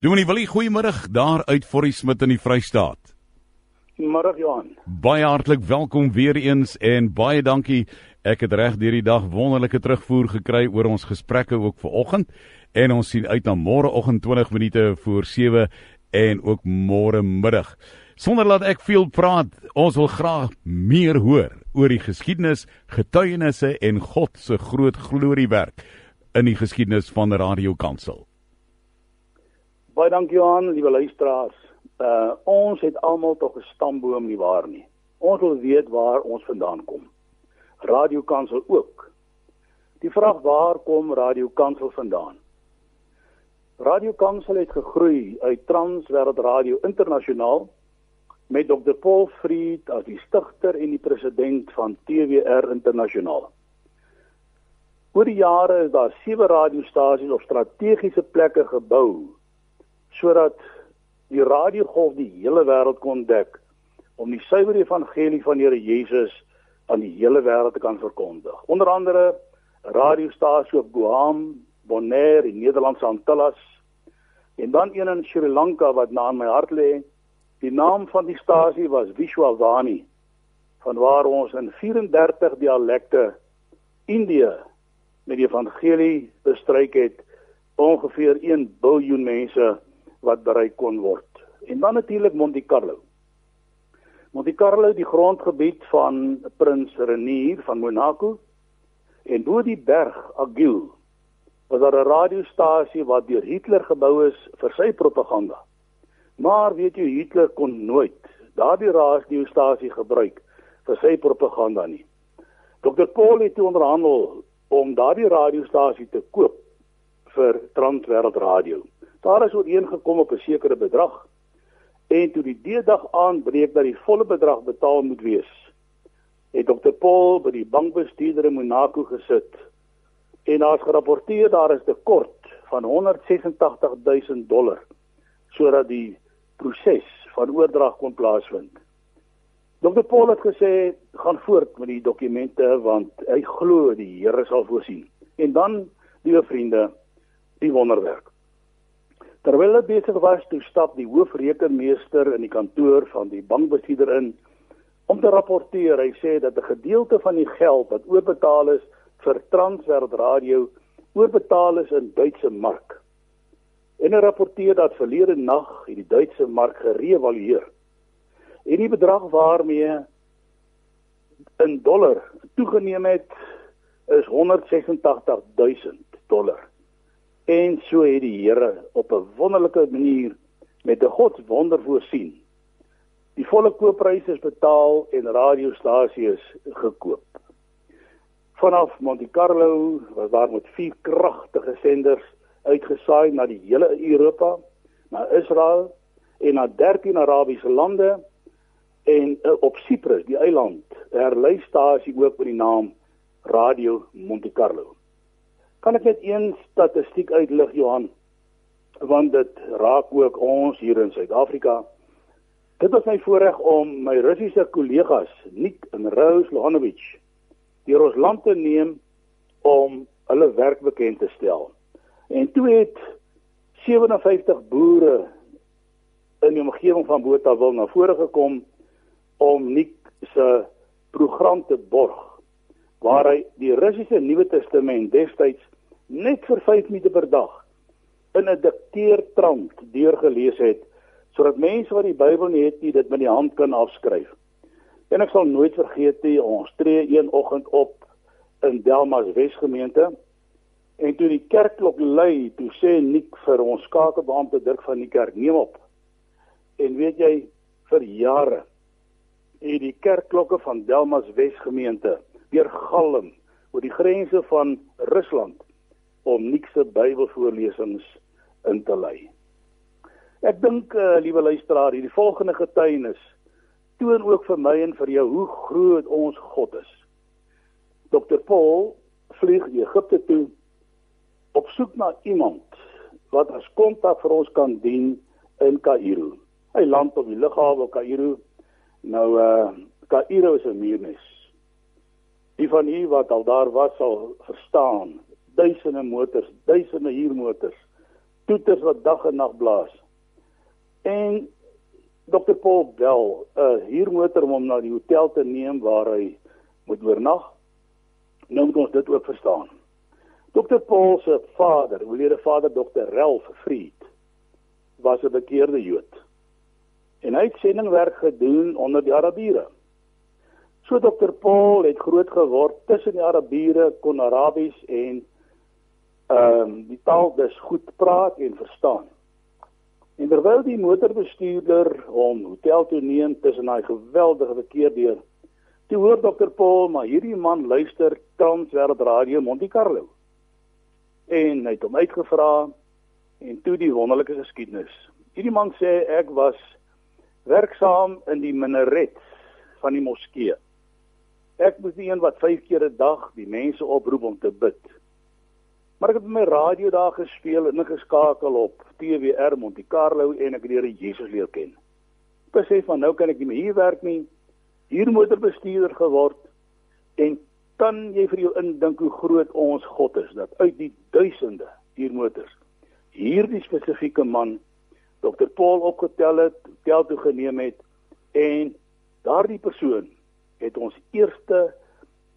Dominee Willie, goeiemôre daar uit Forrie Smit in die Vrystaat. Môre Johan. Baie hartlik welkom weer eens en baie dankie. Ek het reg deur die dag wonderlike terugvoer gekry oor ons gesprekke ook vanoggend en ons sien uit na môreoggend 20 minute voor 7 en ook môre middag. Sonder dat ek veel praat, ons wil graag meer hoor oor die geskiedenis, getuienisse en God se groot gloriewerk in die geskiedenis van Radio Kansel. Baie dankie Johan, liewe luisteraars. Uh ons het almal tog 'n stamboom nie waar nie. Ons wil weet waar ons vandaan kom. Radio Kansel ook. Die vraag waar kom Radio Kansel vandaan? Radio Kansel het gegroei uit Transwêreld Radio Internasionaal met Dr Paul Fried as die stigter en die president van TWR Internasionaal. Oor die jare is daar sewe radiostasies op strategiese plekke gebou sodat die radiogolf die hele wêreld kon dek om die suiwer evangelie van Here Jesus aan die hele wêreld te kan verkondig. Onder andere radiostasie op Guam, Bonaire in Nederlandse Antilles en dan een in Sri Lanka wat na my hart lê. Die naam van die stasie was Vishwavani vanwaar ons in 34 dialekte Indië met die evangelie bestryk het ongeveer 1 miljard mense wat bereik kon word. En dan natuurlik Monte Carlo. Monte Carlo die grondgebied van Prins Renier van Monaco en bo die berg Agil was daar 'n radiostasie wat deur Hitler gebou is vir sy propaganda. Maar weet jy Hitler kon nooit daardie radiostasie gebruik vir sy propaganda nie. Dr Paul het onderhandel om daardie radiostasie te koop vir Transwêreld Radio. Daar is ooreengekom op 'n sekere bedrag en toe die D-dag aanbreek dat die volle bedrag betaal moet wees, het Dr Paul by die bankbestuurder in Monaco gesit en daar's gerapporteer daar is 'n tekort van 186 000 dollar sodat die proses van oordrag kon plaasvind. Dr Paul het gesê gaan voort met die dokumente want hy glo die Here sal voorsien. En dan, liewe vriende, die wonderwerk. Terwyl hy besig was, toe stap die hoofrekenmeester in die kantoor van die bankbestuurder in om te rapporteer. Hy sê dat 'n gedeelte van die geld wat oorbetaal is vir Transwêreld Radio oorbetaal is in Duitse mark. En hy rapporteer dat verlede nag het die Duitse mark gereëvalueer. En die bedrag waarmee in dollar toegeneem het is 186 000 dollar. En so het die Here op 'n wonderlike manier met 'n God wonder voorsien. Die volle koopprys is betaal en radiostasie is gekoop. Vanaf Monte Carlo was daar met vier kragtige senders uitgesaai na die hele Europa, na Israel en na 13 Arabiese lande en uh, op Siprus, die eiland, 'n herleistasie ook met die naam Radio Monte Carlo. Kan ek net een statistiek uitlig Johan want dit raak ook ons hier in Suid-Afrika. Dit was my voorreg om my Russiese kollegas Nik en Rose Lohanovic deur ons land te neem om hulle werk bekend te stel. En toe het 57 boere in die omgewing van Botawil na vore gekom om Nik se program te borg waar hy die Russiese Nuwe Testament destyds net vir 5 minute per dag in 'n dikteertrant deurgelees het sodat mense wat die Bybel nie het nie dit met die hand kan afskryf. En ek sal nooit vergeet nie ons tree een oggend op in Delmas Wesgemeente en toe die kerkklok lui, toe sê Nik vir ons skakelbeampte Dirk van die kerk neem op. En weet jy vir jare het die kerkklokke van Delmas Wesgemeente weer galm oor die grense van Rusland om nikse Bybelvoorlesings in te lei. Ek dink uh, liewe luisteraar, hierdie volgende getuienis toon ook vir my en vir jou hoe groot ons God is. Dr Paul vlieg Egipte toe op soek na iemand wat as kontak vir ons kan dien in Kaïro. Hy land op die lughawe Kaïro. Nou uh Kaïro is 'n muurnes. Die van u wat al daar was sal verstaan duisende motors, duisende huurmotors, toeters wat dag en nag blaas. En Dr Paul bel 'n uh, huurmotor om hom na die hotel te neem waar hy moet oornag. Nou moet ons dit ook verstaan. Dr Paul se vader, oulede vader Dr Ralph Fried, was 'n bekeerde Jood. En hy het sendingwerk gedoen onder die Arabiere. So Dr Paul het groot geword tussen die Arabiere, kon Arabies en ehm um, die taal dus goed praat en verstaan. En terwyl die motorbestuurder hom hotel toe neem tussen daai geweldige verkeer deur, toe hoor Dr Paul maar hierdie man luister Transwereld Radio Monte Carlo. En hy het hom uitgevra en toe die wonderlike geskiedenis. Hierdie man sê ek was werksaam in die minaret van die moskee. Ek was die een wat 5 keer 'n dag die mense oproep om te bid. Maar ek het my radio daar gespeel en ingeskakel op TWR Monte Carlo en ek het die Here Jesus leer ken. Besef van nou kan ek nie meer hier werk nie. Hier motorbestuurder geword en kan jy vir jou indink hoe groot ons God is dat uit die duisende hier motors hierdie spesifieke man Dr Paul opgetel het, tel toe geneem het en daardie persoon het ons eerste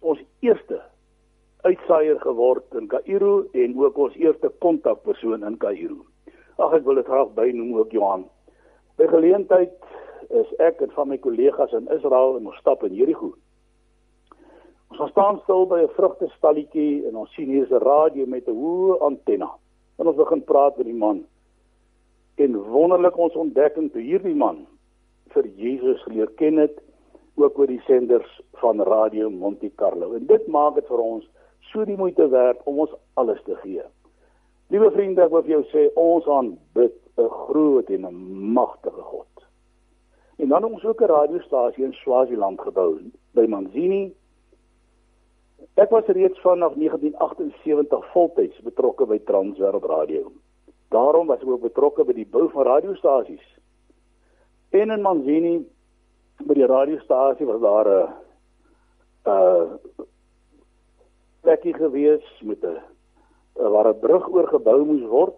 ons eerste uitsaaier geword in Kaïro en ook ons eerste kontakpersoon in Kaïro. Ag ek wil dit graag bynoem ook Johan. By geleentheid is ek en van my kollegas in Israel en ons stap in Jerigo. Ons staan stil by 'n vrugtestalletjie en ons sien hier 'n radio met 'n hoë antenne. En ons begin praat met die man. En wonderlik ons ontdekking toe hierdie man vir Jesus geleer ken het ook oor die senders van Radio Monte Carlo. En dit maak dit vir ons so die moeite werd om ons alles te gee. Liewe vriende, ek wil vir jou sê ons aanbid 'n groot en 'n magtige God. En dan ons ook 'n radiostasie in Swaziland gebou by Manzini. Ek was reeds vanaf 1978 voltyds betrokke by Transwereld Radio. Daarom was ek ook betrokke by die bou van radiostasies. En in Manzini by die radiostasie was daar 'n uh plekkie gewees met 'n waar 'n brug oorgebou moes word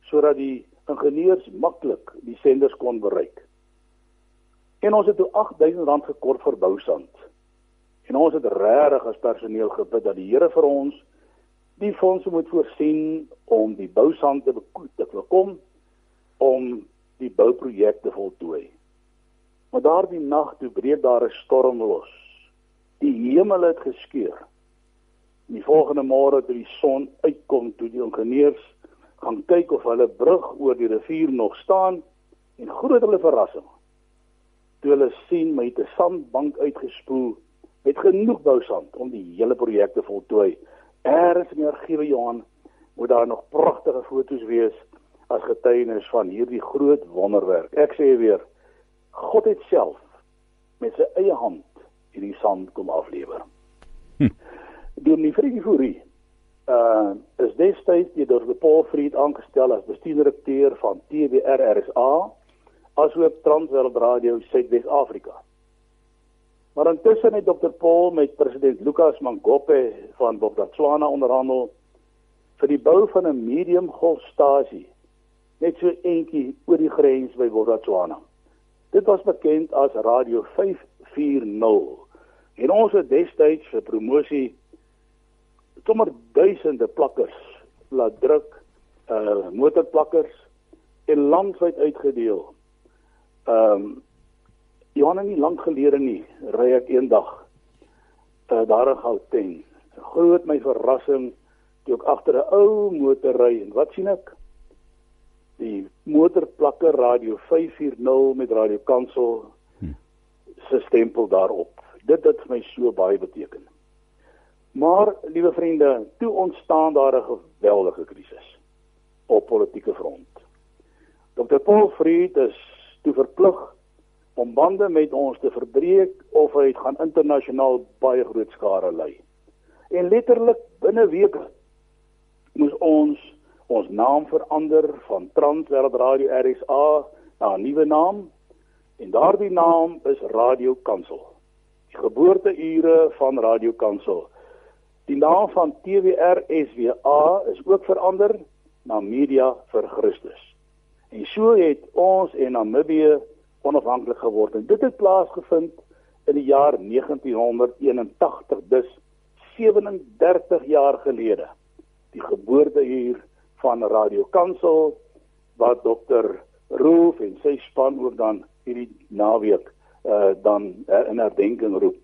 sodat die ingenieurs maklik die senders kon bereik. En ons het toe 8000 rand gekort vir bousand. En ons het regtig as personeel gebid dat die Here vir ons die fondse moet voorsien om die bousand te bekom om die bouprojek te voltooi. Maar daardie nag toe breek daar 'n storm los. Die hemel het geskeur. Die volgende môre toe die son uitkom, toe die ingenieurs gaan kyk of hulle brug oor die rivier nog staan en groot hulle verrassing. Toe hulle sien met 'n sandbank uitgespoel met genoeg bousand om die hele projek te voltooi. Eers in die argiewe Johan moet daar nog pragtige foto's wees as getuienis van hierdie groot wonderwerk. Ek sê weer, God het self met sy eie hand hierdie sand kom aflewer. Hm. Dominee Friedrich Fourie uh is destyds deur Paul Fried aangestel as bestuurdirekteur van TWR RSA asook Transwereld Radio Suidwes-Afrika. Maar intussen het Dr Paul met president Lucas Mangope van Botswana onderhandel vir die bou van 'n medium golfstasie net so eentjie oor die grens by Botswana. Dit was bekend as Radio 540. En ons het destyds vir promosie sommer duisende plakkers laat druk uh motorplakkers en landwyd uitgedeel. Ehm um, Johanna nie lank gelede nie, ry ek eendag uh, daar in Gauteng. Groot my verrassing toe ek agter 'n ou motor ry en wat sien ek? Die motorplakker radio 540 met radio kansel hm. se stempel daarop. Dit het vir my so baie beteken. Maar liewe vriende, toe ontstaan daar 'n geweldige krisis op politieke front. Dr. Paul Fried is toe verplig om bande met ons te verbreek of hy gaan internasionaal baie groot skade ly. En letterlik binne weke moes ons ons naam verander van Transwereld Radio RSA na 'n nuwe naam en daardie naam is Radio Kansel. Die geboorteure van Radio Kansel Die naam van TWR SWA is ook verander na media vir Christus. En so het ons en Namibië onafhanklik geword. En dit het plaasgevind in die jaar 1981, dus 37 jaar gelede. Die geboorteuur van Radio Kansel wat dokter Roof en sy span ook dan hierdie naweek uh dan uh, in herdenking roep.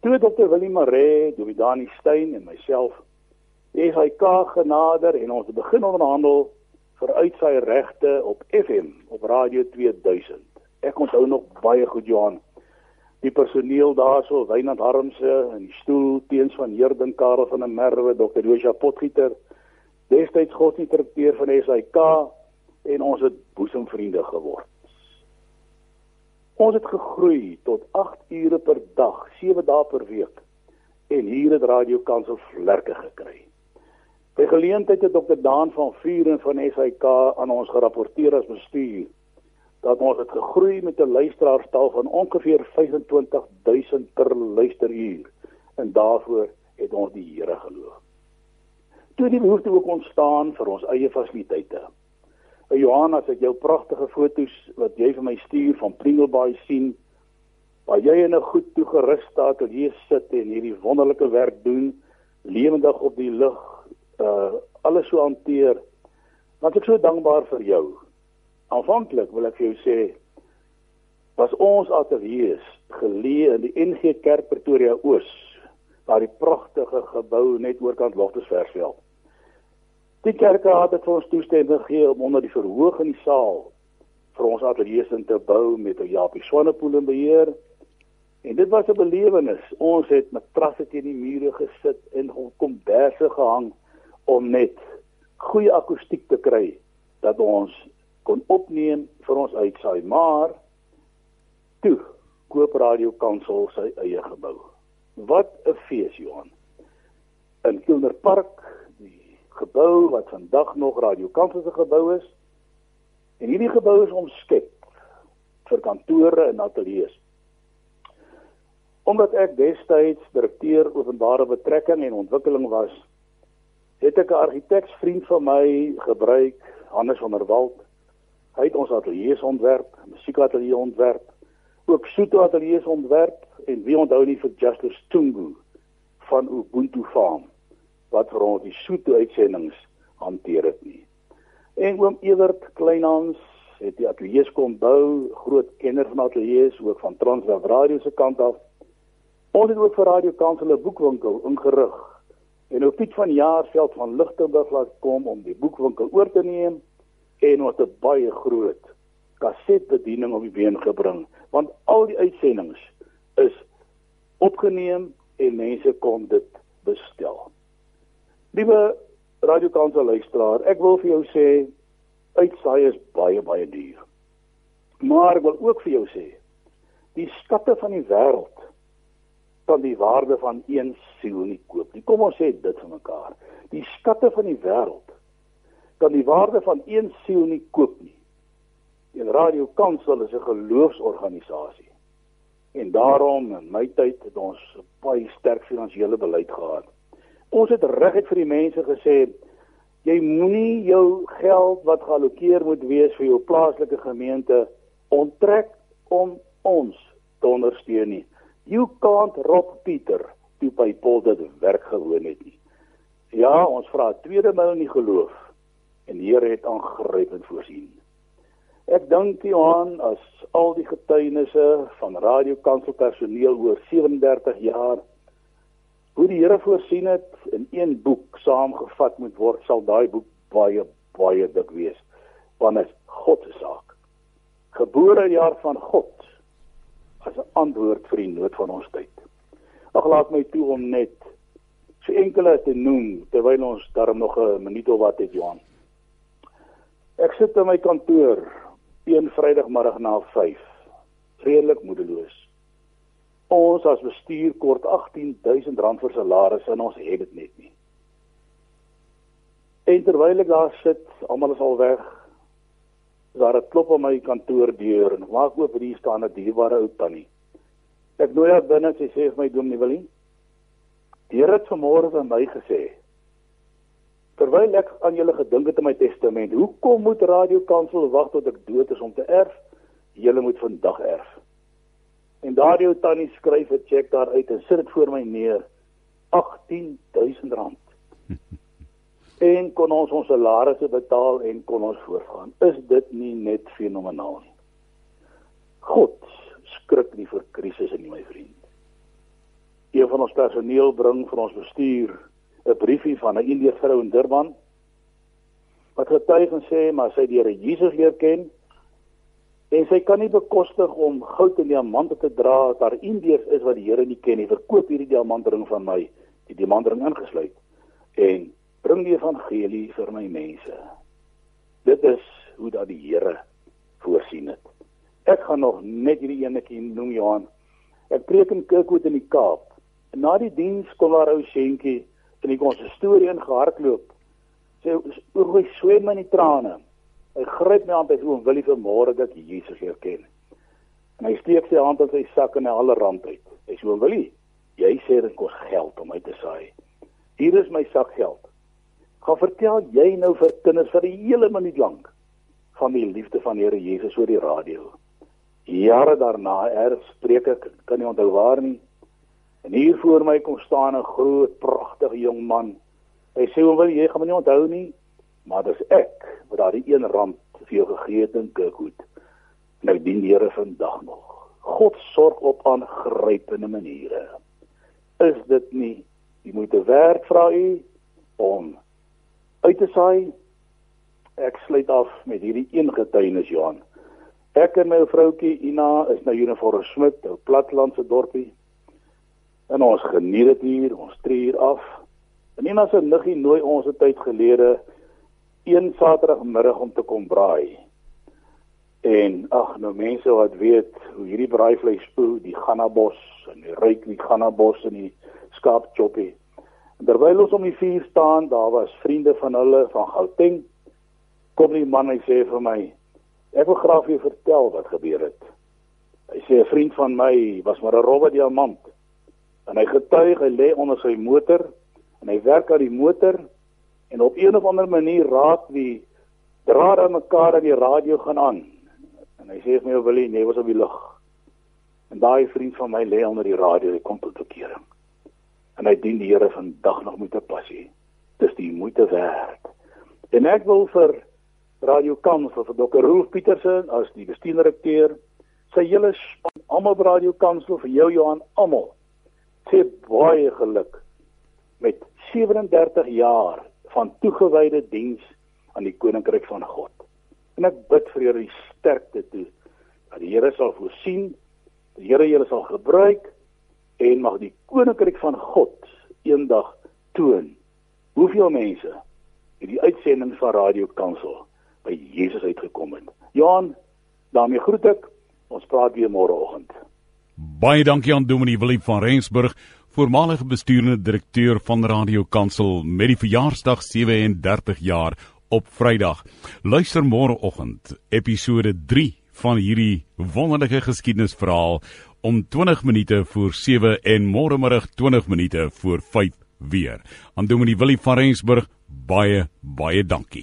Toe dokter Willie Maree, Dovidani Steyn en myself EHK genader en ons begin onderhandel vir uitsaai regte op FM op Radio 2000. Ek onthou nog baie goed Johan. Die personeel daarso, Wynand Harmse en die stoel teens van Heerden Karel van der Merwe, Dr. Josha Potgieter, destyds godsdienstdirekteur van SAK en ons het boesemvriende geword. Ons het gegroei tot 8 ure per dag, 7 dae per week en hier het Radio Kansel vlerke gekry. By geleentheid het Dr Daan van Vuren van SAK aan ons gerapporteer as bestuur dat ons het gegroei met 'n luisteraarstal van ongeveer 25000 per luisteruur en daarvoor het ons die Here geloof. Toe die behoefte ook ontstaan vir ons eie fasiliteite. En Johan, as ek jou pragtige foto's wat jy vir my stuur van Pringlebaai sien, waar jy in 'n goed toegeruste ateljee sit en hierdie wonderlike werk doen, lewendig op die lug, uh alles so hanteer, dan ek so dankbaar vir jou. Aanvanklik wil ek vir jou sê was ons ateljee geleë in die NG Kerk Pretoria Oos, waar die pragtige gebou net oorkant Loftusversveld. Die kerkraad het vir ons toestemming gegee om onder die verhoog in die saal vir ons ateljee te bou met 'n Japie Swanepoel in beheer. En dit was 'n belewenis. Ons het matrasse teen die mure gesit en komberse gehang om net goeie akoestiek te kry dat ons kon opneem vir ons uitsaai. Maar toe koop Radio Kansel sy eie gebou. Wat 'n fees, Johan. In Kilderpark gebou wat vandag nog Radio Kansel se gebou is. En hierdie gebou is omskep vir kantore en ateljee's. Omdat ek destyds direkteur openbare betrekking en ontwikkeling was, het ek 'n argiteksvriend van my gebruik, Hannes van der Walt. Hy het ons ateljee's ontwerp, musiekateljee ontwerp, ook soete ateljee's ontwerp en wie onthou nie vir Justice Tungu van Ubuntu Farm wat vir ons die soete uitsendings hanteer het nie. En oom Ewert Kleinhans het die ateljee kom bou, groot kenner van ateljee's ook van Transweb Radio se kant af. Ons het ook vir Radio Kansel 'n boekwinkel ingerig. En op Piet van Jaarsveld van Ligterburg laat kom om die boekwinkel oor te neem en ons het baie groot kasetbediening op die been gebring want al die uitsendings is opgeneem en mense kon dit bestel. Liewe radiokanse luisteraar, ek wil vir jou sê uitsaai is baie baie duur. Maar ek wil ook vir jou sê die skatte van die wêreld kan die waarde van een siel nie koop nie. Kom ons sê dit vir mekaar. Die skatte van die wêreld kan die waarde van een siel nie koop nie. En Radio Kansel is 'n geloofsorganisasie. En daarom in my tyd het ons baie sterk finansiële beleid gehad. Ons het reguit vir die mense gesê jy moenie jou geld wat geallokeer moet wees vir jou plaaslike gemeente onttrek om ons te ondersteun nie. You can't rob Peter toe by Paul dit werk gewoon het nie. Ja, ons vra 'n tweede myl in die geloof en die Here het aangrypend voorsien. Ek dink Johan as al die getuienisse van Radio Kansel personeel oor 37 jaar hoe die Here voorsien het in een boek saamgevat moet word, sal daai boek baie baie dik wees. Want dit is God se saak. Gebore jaar van God as 'n antwoord vir die nood van ons tyd. Ag laat my toe om net so enkele te noem terwyl ons daarom nog 'n minuut of wat het Johan. Ek sit in my kantoor een Vrydagmiddag na 5. Redelik moedeloos. Ons as bestuur kort 18000 rand vir salarisse en ons het dit net nie. En terwyl ek daar sit, almal is al weg. Daar het klop op my kantoordeur en maak oop hier staan 'n dierbare ou tannie. Ek nooi haar binne sy sê vir my dominee Willie, "Die Here het vanmôre vir my gesê: Terwyl ek aan julle gedink het in my testament, hoekom moet Radio Kansel wag tot ek dood is om te erf? Julle moet vandag erf. En daardie ou tannie skryf 'n cheque daar uit en sit dit voor my neer. R18000. en kon ons ons salarisse betaal en kon ons voortgaan. Is dit nie net fenomenaal nie? God skrik nie vir krisisse nie, my vriend. Een van ons personeel bring vir ons bestuur 'n briefie van 'n Indiese vrou in Durban wat getuig en sê maar sy die Here Jesus leer ken en sy kan nie bekostig om goud en diamante te dra dat daar Indiërs is wat die Here nie ken nie. Verkoop hierdie diamantring van my, die diamantring ingesluit en bring die evangelie vir my mense. Dit is hoe dat die Here voorsien het. Ek gaan nog net hierdie enetjie noem Johan. Ek preek in Kirkwood in die Kaap. En na die diens kom daar ou seentjie en ek ons storie ingehardloop. Sy oë swem in die trane. Hy gryp my aan by hom wil hy vir môre dat Jesus herken. En hy steek sy hand in sy sak en hy alle rand uit. Hy sê wil jy? Jy sê dit kos geld om uit te saai. Hier is my sak geld. Gaan vertel jy nou vir kinders vir 'n hele minuut lank van die liefde van Here Jesus oor die radio. Jare daarna erg spreek ek kan nie onthou waar nie En hier voor my kom staan 'n groot, pragtige jong man. Hy sê hom wil jy gaan my nie onthou nie, maar dis ek wat daardie 1 rand vir jou gegee het in Kirkwood. Nou dien die Here vandag nog. God sorg op aangrypende maniere. Is dit nie jy moet werk vra u om uit te saai? Ek sluit af met hierdie een getuienis Johan. Ek en my vroutjie Ina is nou Uniform Smit, 'n platlandse dorpie en ons geniet dit hier, ons tree hier af. En Nina se niggie nooi ons 'n tyd gelede een Saterdagmiddag om te kom braai. En ag, nou mense wat weet hoe hierdie braaivleis spoel, die gannabos en die ryk die gannabos en die skaapchoppie. En terwyl ons om die vuur staan, daar was vriende van hulle van Gauteng. Kom die man hy sê vir my, ek wil graag vir jou vertel wat gebeur het. Hy sê 'n vriend van my was maar 'n robbe diamant en hy getuig hy lê onder sy motor en hy werk aan die motor en op een of ander manier raak die drade mekaar aan die radio gaan aan. En hy sê vir my wil hy nee was op die lug. En daai vriend van my lê onder die radio hy kom tot bekering en hy dien die Here vandag nog met 'n passie. Dis die moeite werd. En ek wil vir Radio Kansel vir Dr. Rolf Petersen as die bestuurdirekteur sy hele span almal by Radio Kansel vir jou Johan almal sê baie geluk met 37 jaar van toegewyde diens aan die koninkryk van God. En ek bid vir julle sterkte toe dat die Here sal voorsien, die Here julle sal gebruik en mag die koninkryk van God eendag toon hoeveel mense in die uitsending van Radio Kansel by Jesus uitgekom het. Johan, daarmee groet ek. Ons praat weer môreoggend. Baie dankie aan Dominee Willie van Rensburg, voormalige bestuurende direkteur van Radio Kansel met die verjaarsdag 37 jaar op Vrydag. Luister môreoggend episode 3 van hierdie wonderlike geskiedenisverhaal om 20 minute voor 7 en môremiddag 20 minute voor 5 weer. Aan Dominee Willie van Rensburg baie baie dankie.